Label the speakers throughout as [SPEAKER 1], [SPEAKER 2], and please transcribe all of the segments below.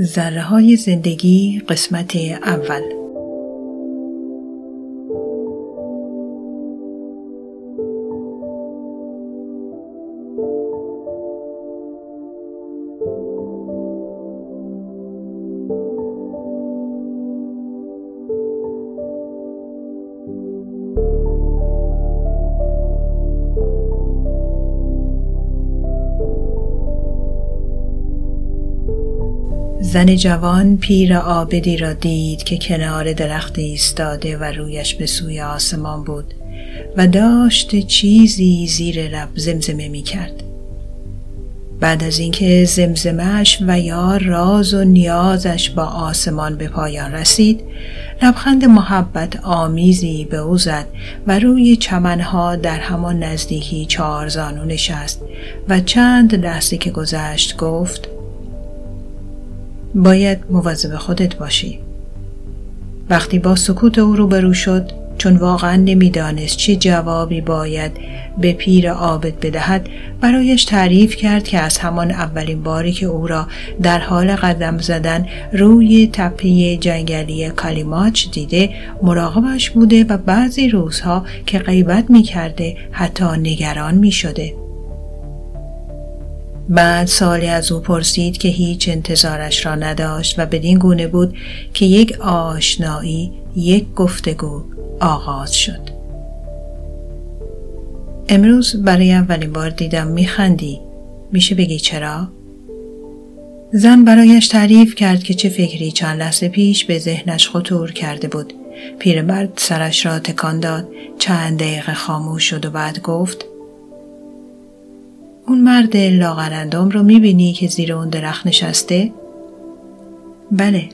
[SPEAKER 1] ذره های زندگی قسمت اول. جوان پیر آبدی را دید که کنار درخت ایستاده و رویش به سوی آسمان بود و داشت چیزی زیر لب زمزمه می کرد. بعد از اینکه زمزمش و یا راز و نیازش با آسمان به پایان رسید لبخند محبت آمیزی به او زد و روی چمنها در همان نزدیکی چهار زانو نشست و چند لحظه که گذشت گفت باید مواظب خودت باشی وقتی با سکوت او روبرو شد چون واقعا نمی‌دانست چه جوابی باید به پیر عابد بدهد برایش تعریف کرد که از همان اولین باری که او را در حال قدم زدن روی تپه جنگلی کالیماچ دیده مراقبش بوده و بعضی روزها که غیبت می کرده حتی نگران می شده. بعد سالی از او پرسید که هیچ انتظارش را نداشت و بدین گونه بود که یک آشنایی یک گفتگو آغاز شد. امروز برای اولین بار دیدم میخندی. میشه بگی چرا؟ زن برایش تعریف کرد که چه فکری چند لحظه پیش به ذهنش خطور کرده بود. پیرمرد سرش را تکان داد چند دقیقه خاموش شد و بعد گفت اون مرد لاغرندام رو می‌بینی که زیر اون درخت نشسته؟ بله.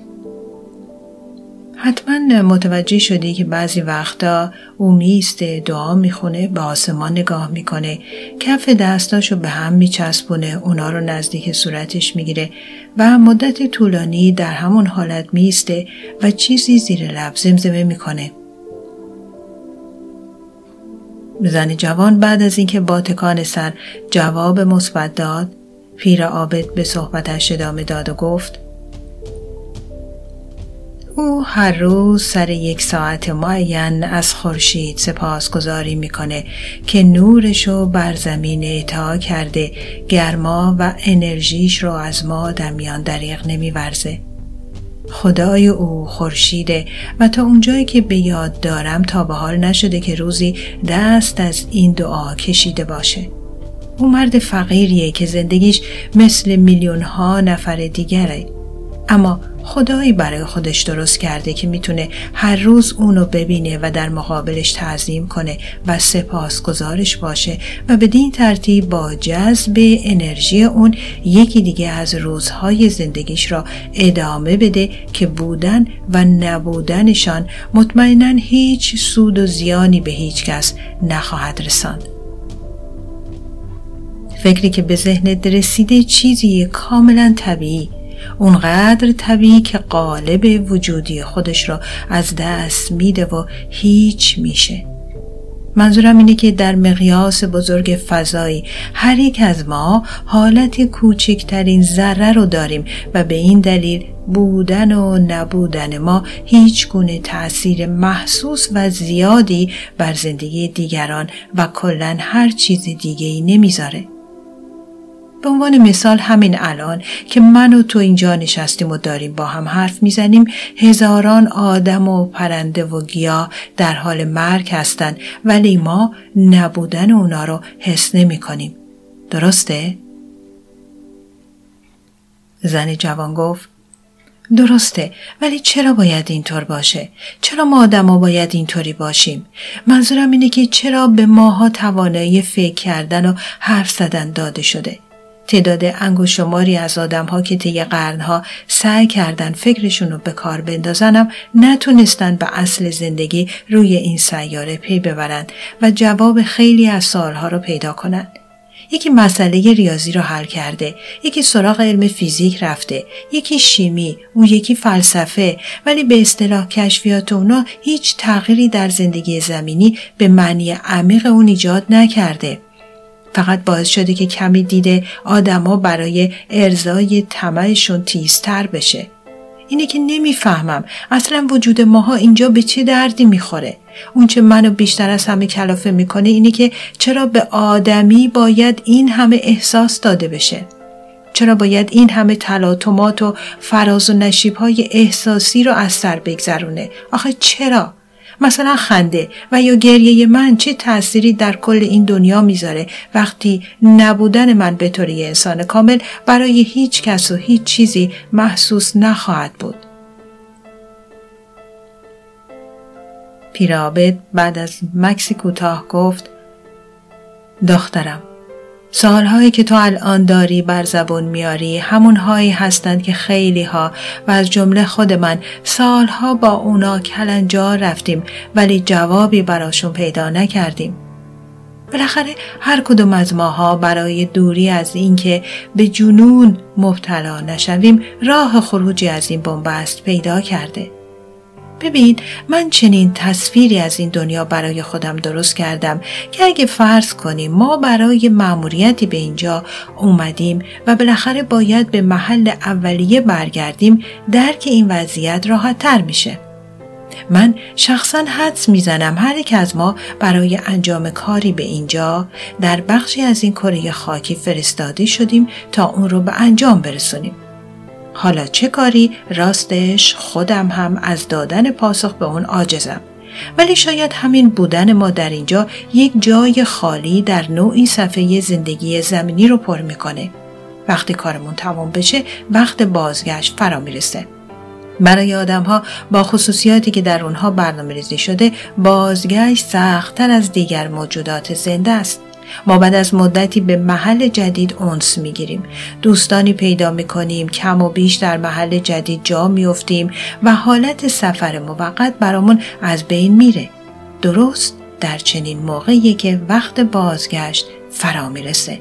[SPEAKER 1] حتما متوجه شدی که بعضی وقتا او میسته دعا می‌خونه به آسمان نگاه می‌کنه. کف دستاشو به هم میچسبونه اونا رو نزدیک صورتش می‌گیره و مدت طولانی در همون حالت میسته و چیزی زیر لب زمزمه می‌کنه. زن جوان بعد از اینکه با تکان سر جواب مثبت داد. پیر عابد به صحبتش ادامه داد و گفت او هر روز سر یک ساعت معین از خورشید سپاسگزاری می‌کنه که نورش رو بر زمین اعطا کرده. گرما و انرژیش رو از ما در میان دریغ نمیورزه. خدای او خورشیده و تا اونجایی که به یاد دارم تا به حال نشده که روزی دست از این دعا کشیده باشه. او مرد فقیریه که زندگیش مثل میلیون ها نفر دیگره. اما خدایی برای خودش درست کرده که می‌تونه هر روز اونو ببینه و در مقابلش تعظیم کنه و سپاسگزارش باشه و بدین ترتیب با جذب انرژی اون یکی دیگه از روزهای زندگیش را ادامه بده که بودن و نبودنشان مطمئنا هیچ سود و زیانی به هیچ کس نخواهد رساند. فکری که به ذهنت رسیده چیزی کاملا طبیعی اونقدر طبیعی که قالب وجودی خودش را از دست میده و هیچ میشه منظورم اینه که در مقیاس بزرگ فضایی هر یک از ما حالت کوچکترین ذره رو داریم و به این دلیل بودن و نبودن ما هیچ گونه تأثیر محسوس و زیادی بر زندگی دیگران و کلا هر چیز دیگه ای نمی‌ذاره. به عنوان مثال همین الان که من و تو اینجا نشستیم و داریم با هم حرف می‌زنیم هزاران آدم و پرنده و گیاه در حال مرگ هستند ولی ما نبودن اونا رو حس نمی کنیم. درسته؟ زن جوان گفت درسته ولی چرا باید اینطور باشه؟ چرا ما آدما باید اینطوری باشیم؟ منظورم اینه که چرا به ماها توانایی فکر کردن و حرف زدن داده شده؟ تعداد انگوش شماری از آدم ها که طی قرنها سعی کردن فکرشون رو به کار بندازنم نتونستن به اصل زندگی روی این سیاره پی ببرند و جواب خیلی از سالها رو پیدا کنند. یکی مسئله ریاضی رو حل کرده یکی سراغ علم فیزیک رفته یکی شیمی اون یکی فلسفه ولی به اصطلاح کشفیات اونا هیچ تغییری در زندگی زمینی به معنی عمیق اون ایجاد نکرده فقط باعث شده که کمی دیده آدما برای ارزای طمعشون تیزتر بشه. اینه که نمی‌فهمم. اصلا وجود ماها اینجا به چه دردی می‌خوره؟ اون چه منو بیشتر از همه کلافه می‌کنه اینه که چرا به آدمی باید این همه احساس داده بشه؟ چرا باید این همه تلاطمات و فراز و نشیب های احساسی رو از سر بگذرونه؟ آخه چرا؟ مثلا خنده و یا گریه من چه تأثیری در کل این دنیا می‌ذاره وقتی نبودن من به طور انسان کامل برای هیچ کس و هیچ چیزی محسوس نخواهد بود. پیرابد بعد از مکسی کوتاه گفت دخترم سالهایی که تو الان داری بر زبون میاری همونهایی هستند که خیلی ها و از جمله خود من سالها با اونا کلنجار رفتیم ولی جوابی براشون پیدا نکردیم. بالاخره هر کدوم از ماها برای دوری از اینکه به جنون مبتلا نشویم راه خروجی از این بنبست پیدا کرده. ببین من چنین تصویری از این دنیا برای خودم درست کردم که اگه فرض کنیم ما برای مأموریتی به اینجا اومدیم و بالاخره باید به محل اولیه برگردیم درک این وضعیت راحت تر میشه. من شخصا حدس می‌زنم هر یک از ما برای انجام کاری به اینجا در بخشی از این کره خاکی فرستاده شدیم تا اون رو به انجام برسونیم. حالا چه کاری؟ راستش خودم هم از دادن پاسخ به اون عاجزم. ولی شاید همین بودن ما در اینجا یک جای خالی در نوعی صفحه زندگی زمینی رو پر می‌کنه. وقتی کارمون تمام بشه وقت بازگشت فرا می‌رسه. برای آدم ها با خصوصیاتی که در اونها برنامه ریزی شده بازگشت سختتر از دیگر موجودات زنده است. ما بعد از مدتی به محل جدید اونس می‌گیریم. دوستانی پیدا می‌کنیم کم و بیش در محل جدید جا میافتیم و حالت سفر موقت برامون از بین میره. درست در چنین موقعی که وقت بازگشت فرا می‌رسه.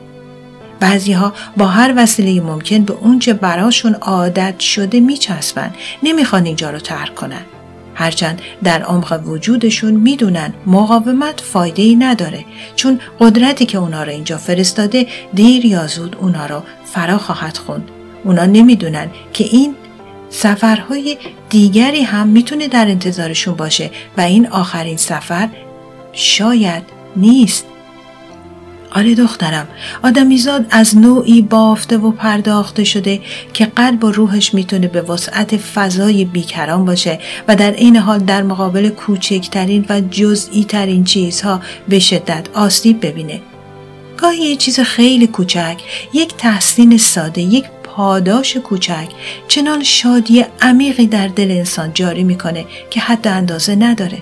[SPEAKER 1] بعضی ها با هر وسیله ممکن به اونچه براشون عادت شده میچسبن. نمی‌خوان اینجا رو ترک کنن. هرچند در عمق وجودشون می‌دونن مقاومت فایده ای نداره چون قدرتی که اونا رو اینجا فرستاده دیر یا زود اونا رو فرا خواهد خوند. اونا نمی‌دونن که این سفرهای دیگری هم می‌تونه در انتظارشون باشه و این آخرین سفر شاید نیست. آره دخترم آدمیزاد از نوعی بافته و پرداخته شده که قلب و روحش می‌تونه به وسعت فضای بیکران باشه و در این حال در مقابل کوچکترین و جزئی ترین چیزها به شدت آسیب ببینه. گاهی یه چیز خیلی کوچک یک تحسین ساده یک پاداش کوچک چنان شادی عمیقی در دل انسان جاری می‌کنه که حد اندازه نداره.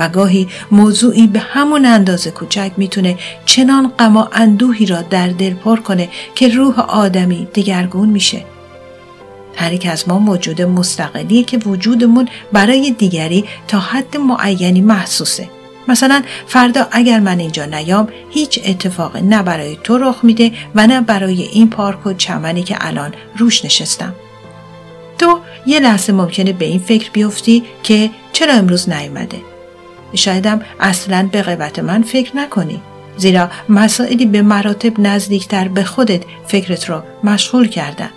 [SPEAKER 1] و گاهی موضوعی به همون اندازه کوچک می‌تونه چنان غم و اندوهی را در دل پر کنه که روح آدمی دگرگون میشه. هر یک از ما موجود مستقلیه که وجودمون برای دیگری تا حد معینی محسوسه. مثلا فردا اگر من اینجا نیام هیچ اتفاق نه برای تو رخ میده و نه برای این پارک و چمنی که الان روش نشستم. تو یه لحظه ممکنه به این فکر بیفتی که چرا امروز نیومده شایدم اصلا به قیبت من فکر نکنی. زیرا مسائلی به مراتب نزدیکتر به خودت فکرت رو مشغول کردن.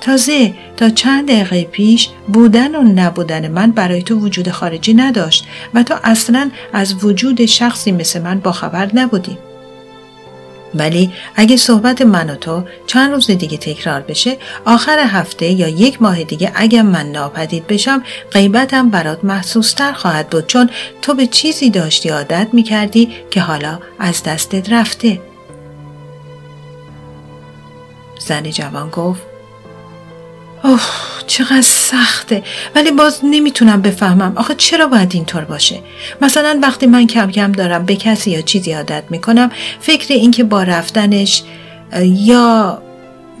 [SPEAKER 1] تازه تا چند دقیقه پیش بودن و نبودن من برای تو وجود خارجی نداشت و تو اصلا از وجود شخصی مثل من باخبر نبودی. ولی اگه صحبت من و تو چند روز دیگه تکرار بشه آخر هفته یا یک ماه دیگه اگه من ناپدید بشم غیبتم برات محسوستر خواهد بود چون تو به چیزی داشتی عادت می‌کردی که حالا از دستت رفته. زن جوان گفت اوه چقدر سخته. ولی باز نمی‌تونم بفهمم. آخه چرا باید اینطور باشه؟ مثلا وقتی من کم کم دارم به کسی یا چیزی عادت می‌کنم فکر اینکه با رفتنش یا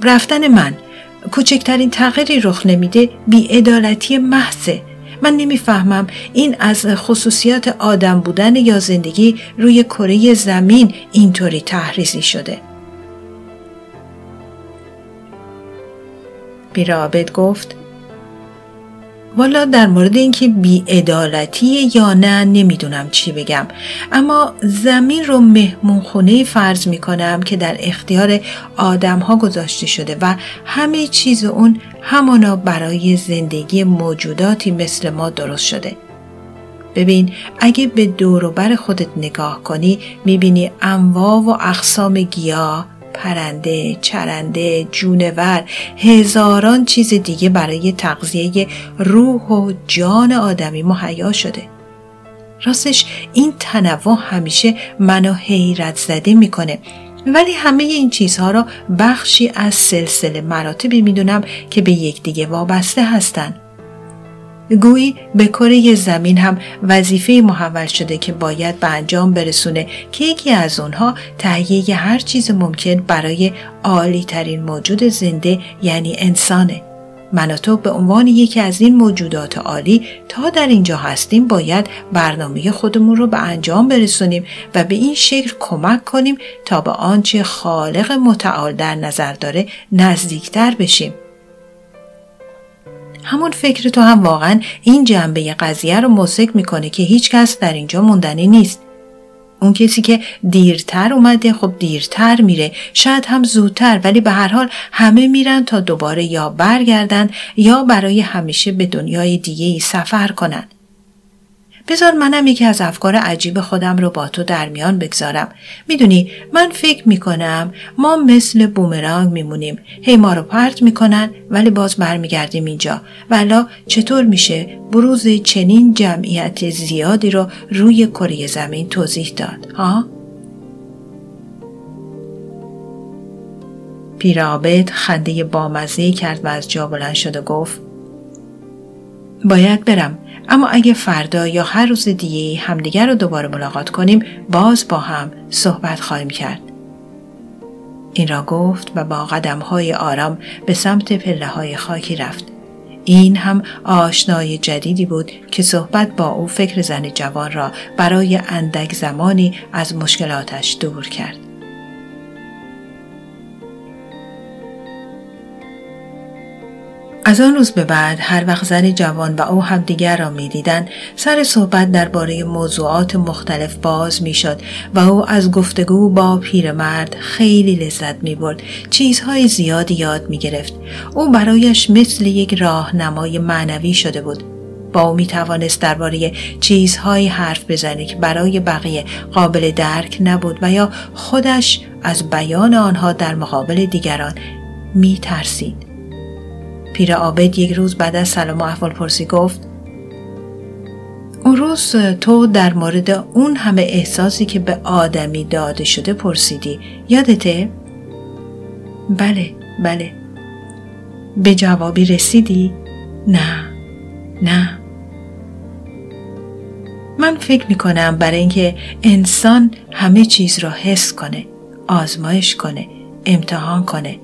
[SPEAKER 1] رفتن من کوچکترین تغییری رخ نمیده بیعدالتی محضه. من نمی‌فهمم این از خصوصیات آدم بودن یا زندگی روی کره زمین اینطوری تحریزی شده.
[SPEAKER 2] بیرابد گفت
[SPEAKER 1] والا در مورد اینکه بیعدالتی یا نه نمی‌دونم چی بگم. اما زمین رو مهمون خونه فرض می‌کنم که در اختیار آدم ها گذاشته شده و همه چیز اون همانا برای زندگی موجوداتی مثل ما درست شده. ببین اگه به دوروبر خودت نگاه کنی می‌بینی انواع و اقسام گیاه پرنده، چرنده، جونور، هزاران چیز دیگه برای تغذیه روح و جان آدمی مهیا شده. راستش این تنوع همیشه منو حیرت زده می‌کنه ولی همه این چیزها را بخشی از سلسله مراتبی می‌دونم که به یکدیگه وابسته هستند. گویی به کره زمین هم وظیفه محول شده که باید به انجام برسونه که یکی از اونها تهیه هر چیز ممکن برای عالی ترین موجود زنده یعنی انسانه. من و تو به عنوان یکی از این موجودات عالی تا در اینجا هستیم باید برنامه خودمون رو به انجام برسونیم و به این شکل کمک کنیم تا به آنچه خالق متعال در نظر داره نزدیکتر بشیم. همون فکر تو هم واقعا این جنبه قضیه رو موسک می‌کنه که هیچ کس در اینجا موندنی نیست. اون کسی که دیرتر اومده خب دیرتر میره شاید هم زودتر ولی به هر حال همه میرن تا دوباره یا برگردن یا برای همیشه به دنیای دیگه ای سفر کنن. بذار منم یکی از افکار عجیب خودم رو با تو در میان بگذارم. می‌دونی من فکر می‌کنم ما مثل بومرانگ میمونیم. هی ما رو پرت می‌کنن ولی باز برمیگردیم اینجا. ولا چطور میشه بروز چنین جمعیت زیادی رو روی کره زمین توضیح داد ها؟ پیرابد خنده بامزه کرد و از جا بلند شد و گفت باید برم اما اگه فردا یا هر روز دیگه همدیگر رو دوباره ملاقات کنیم باز با هم صحبت خواهیم کرد. این را گفت و با قدم های آرام به سمت پله های خاکی رفت. این هم آشنای جدیدی بود که صحبت با او فکر زن جوان را برای اندک زمانی از مشکلاتش دور کرد. از آن روز به بعد هر وقت زن جوان و او همدیگر را می‌دیدند سر صحبت درباره موضوعات مختلف باز می‌شد و او از گفتگو با پیرمرد خیلی لذت می برد چیزهای زیادی یاد می گرفت او برایش مثل یک راهنمای معنوی شده بود. با او می توانست درباره چیزهایی حرف بزنه که برای بقیه قابل درک نبود و یا خودش از بیان آنها در مقابل دیگران می ترسید. پیر آبد یک روز بعد از سلام و احوال پرسی گفت اون روز تو در مورد اون همه احساسی که به آدمی داده شده پرسیدی یادته؟ بله بله به جوابی رسیدی؟ نه نه من فکر می کنم برای اینکه انسان همه چیز را حس کنه آزمایش کنه امتحان کنه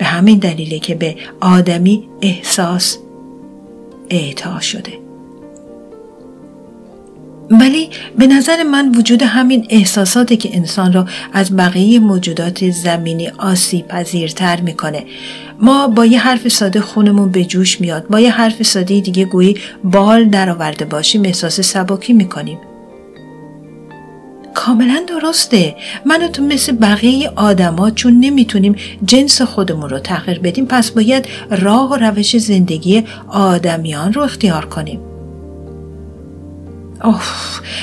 [SPEAKER 1] به همین دلیله که به آدمی احساس اعطا شده. ولی به نظر من وجود همین احساساتی که انسان را از بقیه موجودات زمینی آسیب پذیرتر می‌کنه. ما با یه حرف ساده خونمون به جوش میاد با یه حرف ساده دیگه گویی بال درآورده باشیم احساس سبکی می‌کنیم. کاملا درسته. من و تو مثل بقیه آدما چون نمی‌تونیم جنس خودمون رو تغییر بدیم پس باید راه و روش زندگی آدمیان رو اختیار کنیم. اوه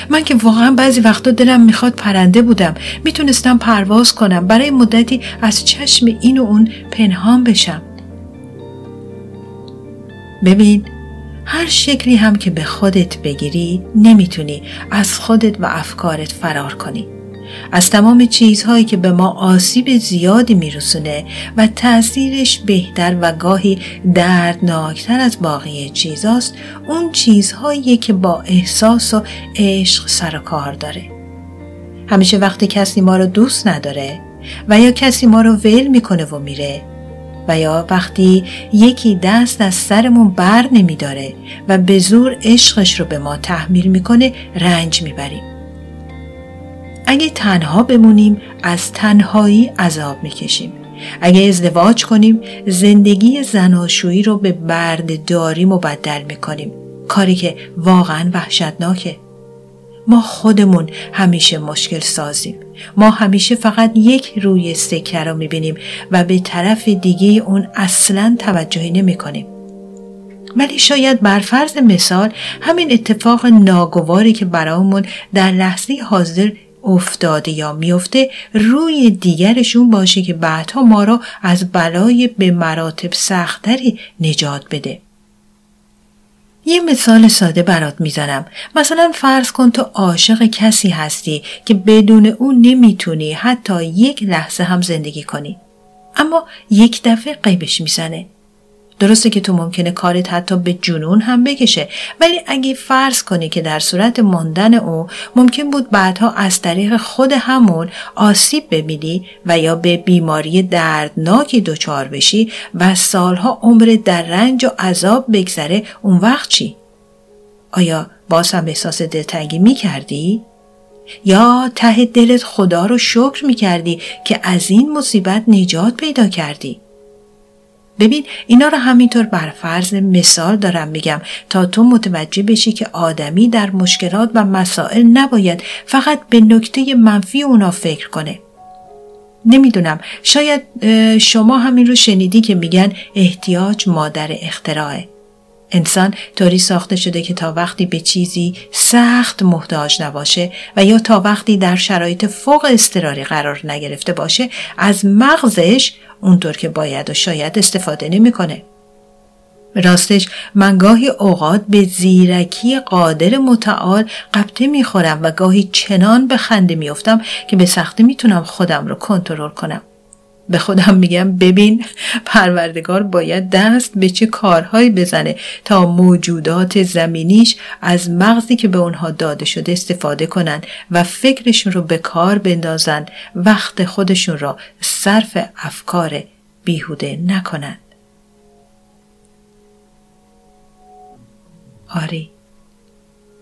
[SPEAKER 1] من که واقعا بعضی وقتا دلم می‌خواد پرنده بودم. می‌تونستم پرواز کنم. برای مدتی از چشم این و اون پنهان بشم. ببین هر شکلی هم که به خودت بگیری نمی‌تونی از خودت و افکارت فرار کنی. از تمام چیزهایی که به ما آسیب زیادی میرسونه و تاثیرش بهتر و گاهی دردناکتر از باقی چیزاست اون چیزهایی که با احساس و عشق سر و کار داره. همیشه وقتی کسی ما رو دوست نداره و یا کسی ما رو ول می‌کنه و میره و یا وقتی یکی دست از سرمون بر نمیداره و به زور عشقش رو به ما تحمیل می‌کنه رنج می‌بریم. اگه تنها بمونیم از تنهایی عذاب می‌کشیم. اگه ازدواج کنیم زندگی زناشویی رو به بردهداری مبدل می‌کنیم کاری که واقعا وحشتناکه ما خودمون همیشه مشکل سازیم ما همیشه فقط یک روی سکه رو می‌بینیم و به طرف دیگه اون اصلا توجهی نمی کنیم. ولی شاید بر فرض مثال همین اتفاق ناگواری که برامون در لحظه حاضر افتاده یا میفته روی دیگرشون باشه که بعدها ما را از بلای به مراتب سختری نجات بده. یه مثال ساده برات می‌زنم. مثلا فرض کن تو عاشق کسی هستی که بدون اون نمی‌تونی حتی یک لحظه هم زندگی کنی. اما یک دفعه قیبش می‌زنه. درسته که تو ممکنه کارت حتی به جنون هم بکشه ولی اگه فرض کنی که در صورت ماندن او ممکن بود بعدها از طریق خود همون آسیب ببینی و یا به بیماری دردناکی دچار بشی و سالها عمر در رنج و عذاب بگذره اون وقت چی؟ آیا باز هم احساس دلتنگی می کردی؟ یا ته دلت خدا رو شکر می کردی که از این مصیبت نجات پیدا کردی؟ ببین اینا رو همینطور بر فرض مثال دارم میگم تا تو متوجه بشی که آدمی در مشکلات و مسائل نباید فقط به نکته منفی اونا فکر کنه. نمی‌دونم شاید شما همین رو شنیدی که میگن احتیاج مادر اختراعه. انسان طوری ساخته شده که تا وقتی به چیزی سخت محتاج نباشه و یا تا وقتی در شرایط فوق اضطراری قرار نگرفته باشه از مغزش اونطور که باید و شاید استفاده نمی‌کنه. راستش من گاهی اوقات به زیرکی قادر متعال قبطه می‌خورم و گاهی چنان به خنده میافتم که به سختی می‌تونم خودم رو کنترل کنم. به خودم میگم ببین پروردگار باید دست به چه کارهایی بزنه تا موجودات زمینیش از مغزی که به اونها داده شده استفاده کنن و فکرشون رو به کار بندازن وقت خودشون را صرف افکار بیهوده نکنند. آری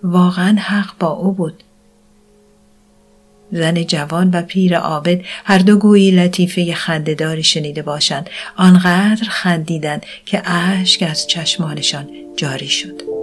[SPEAKER 1] واقعا حق با او بود زن جوان و پیر عابد هر دو گویی لطیفه خندهداری شنیده باشند. آنقدر خندیدند که اشک از چشمانشان جاری شد.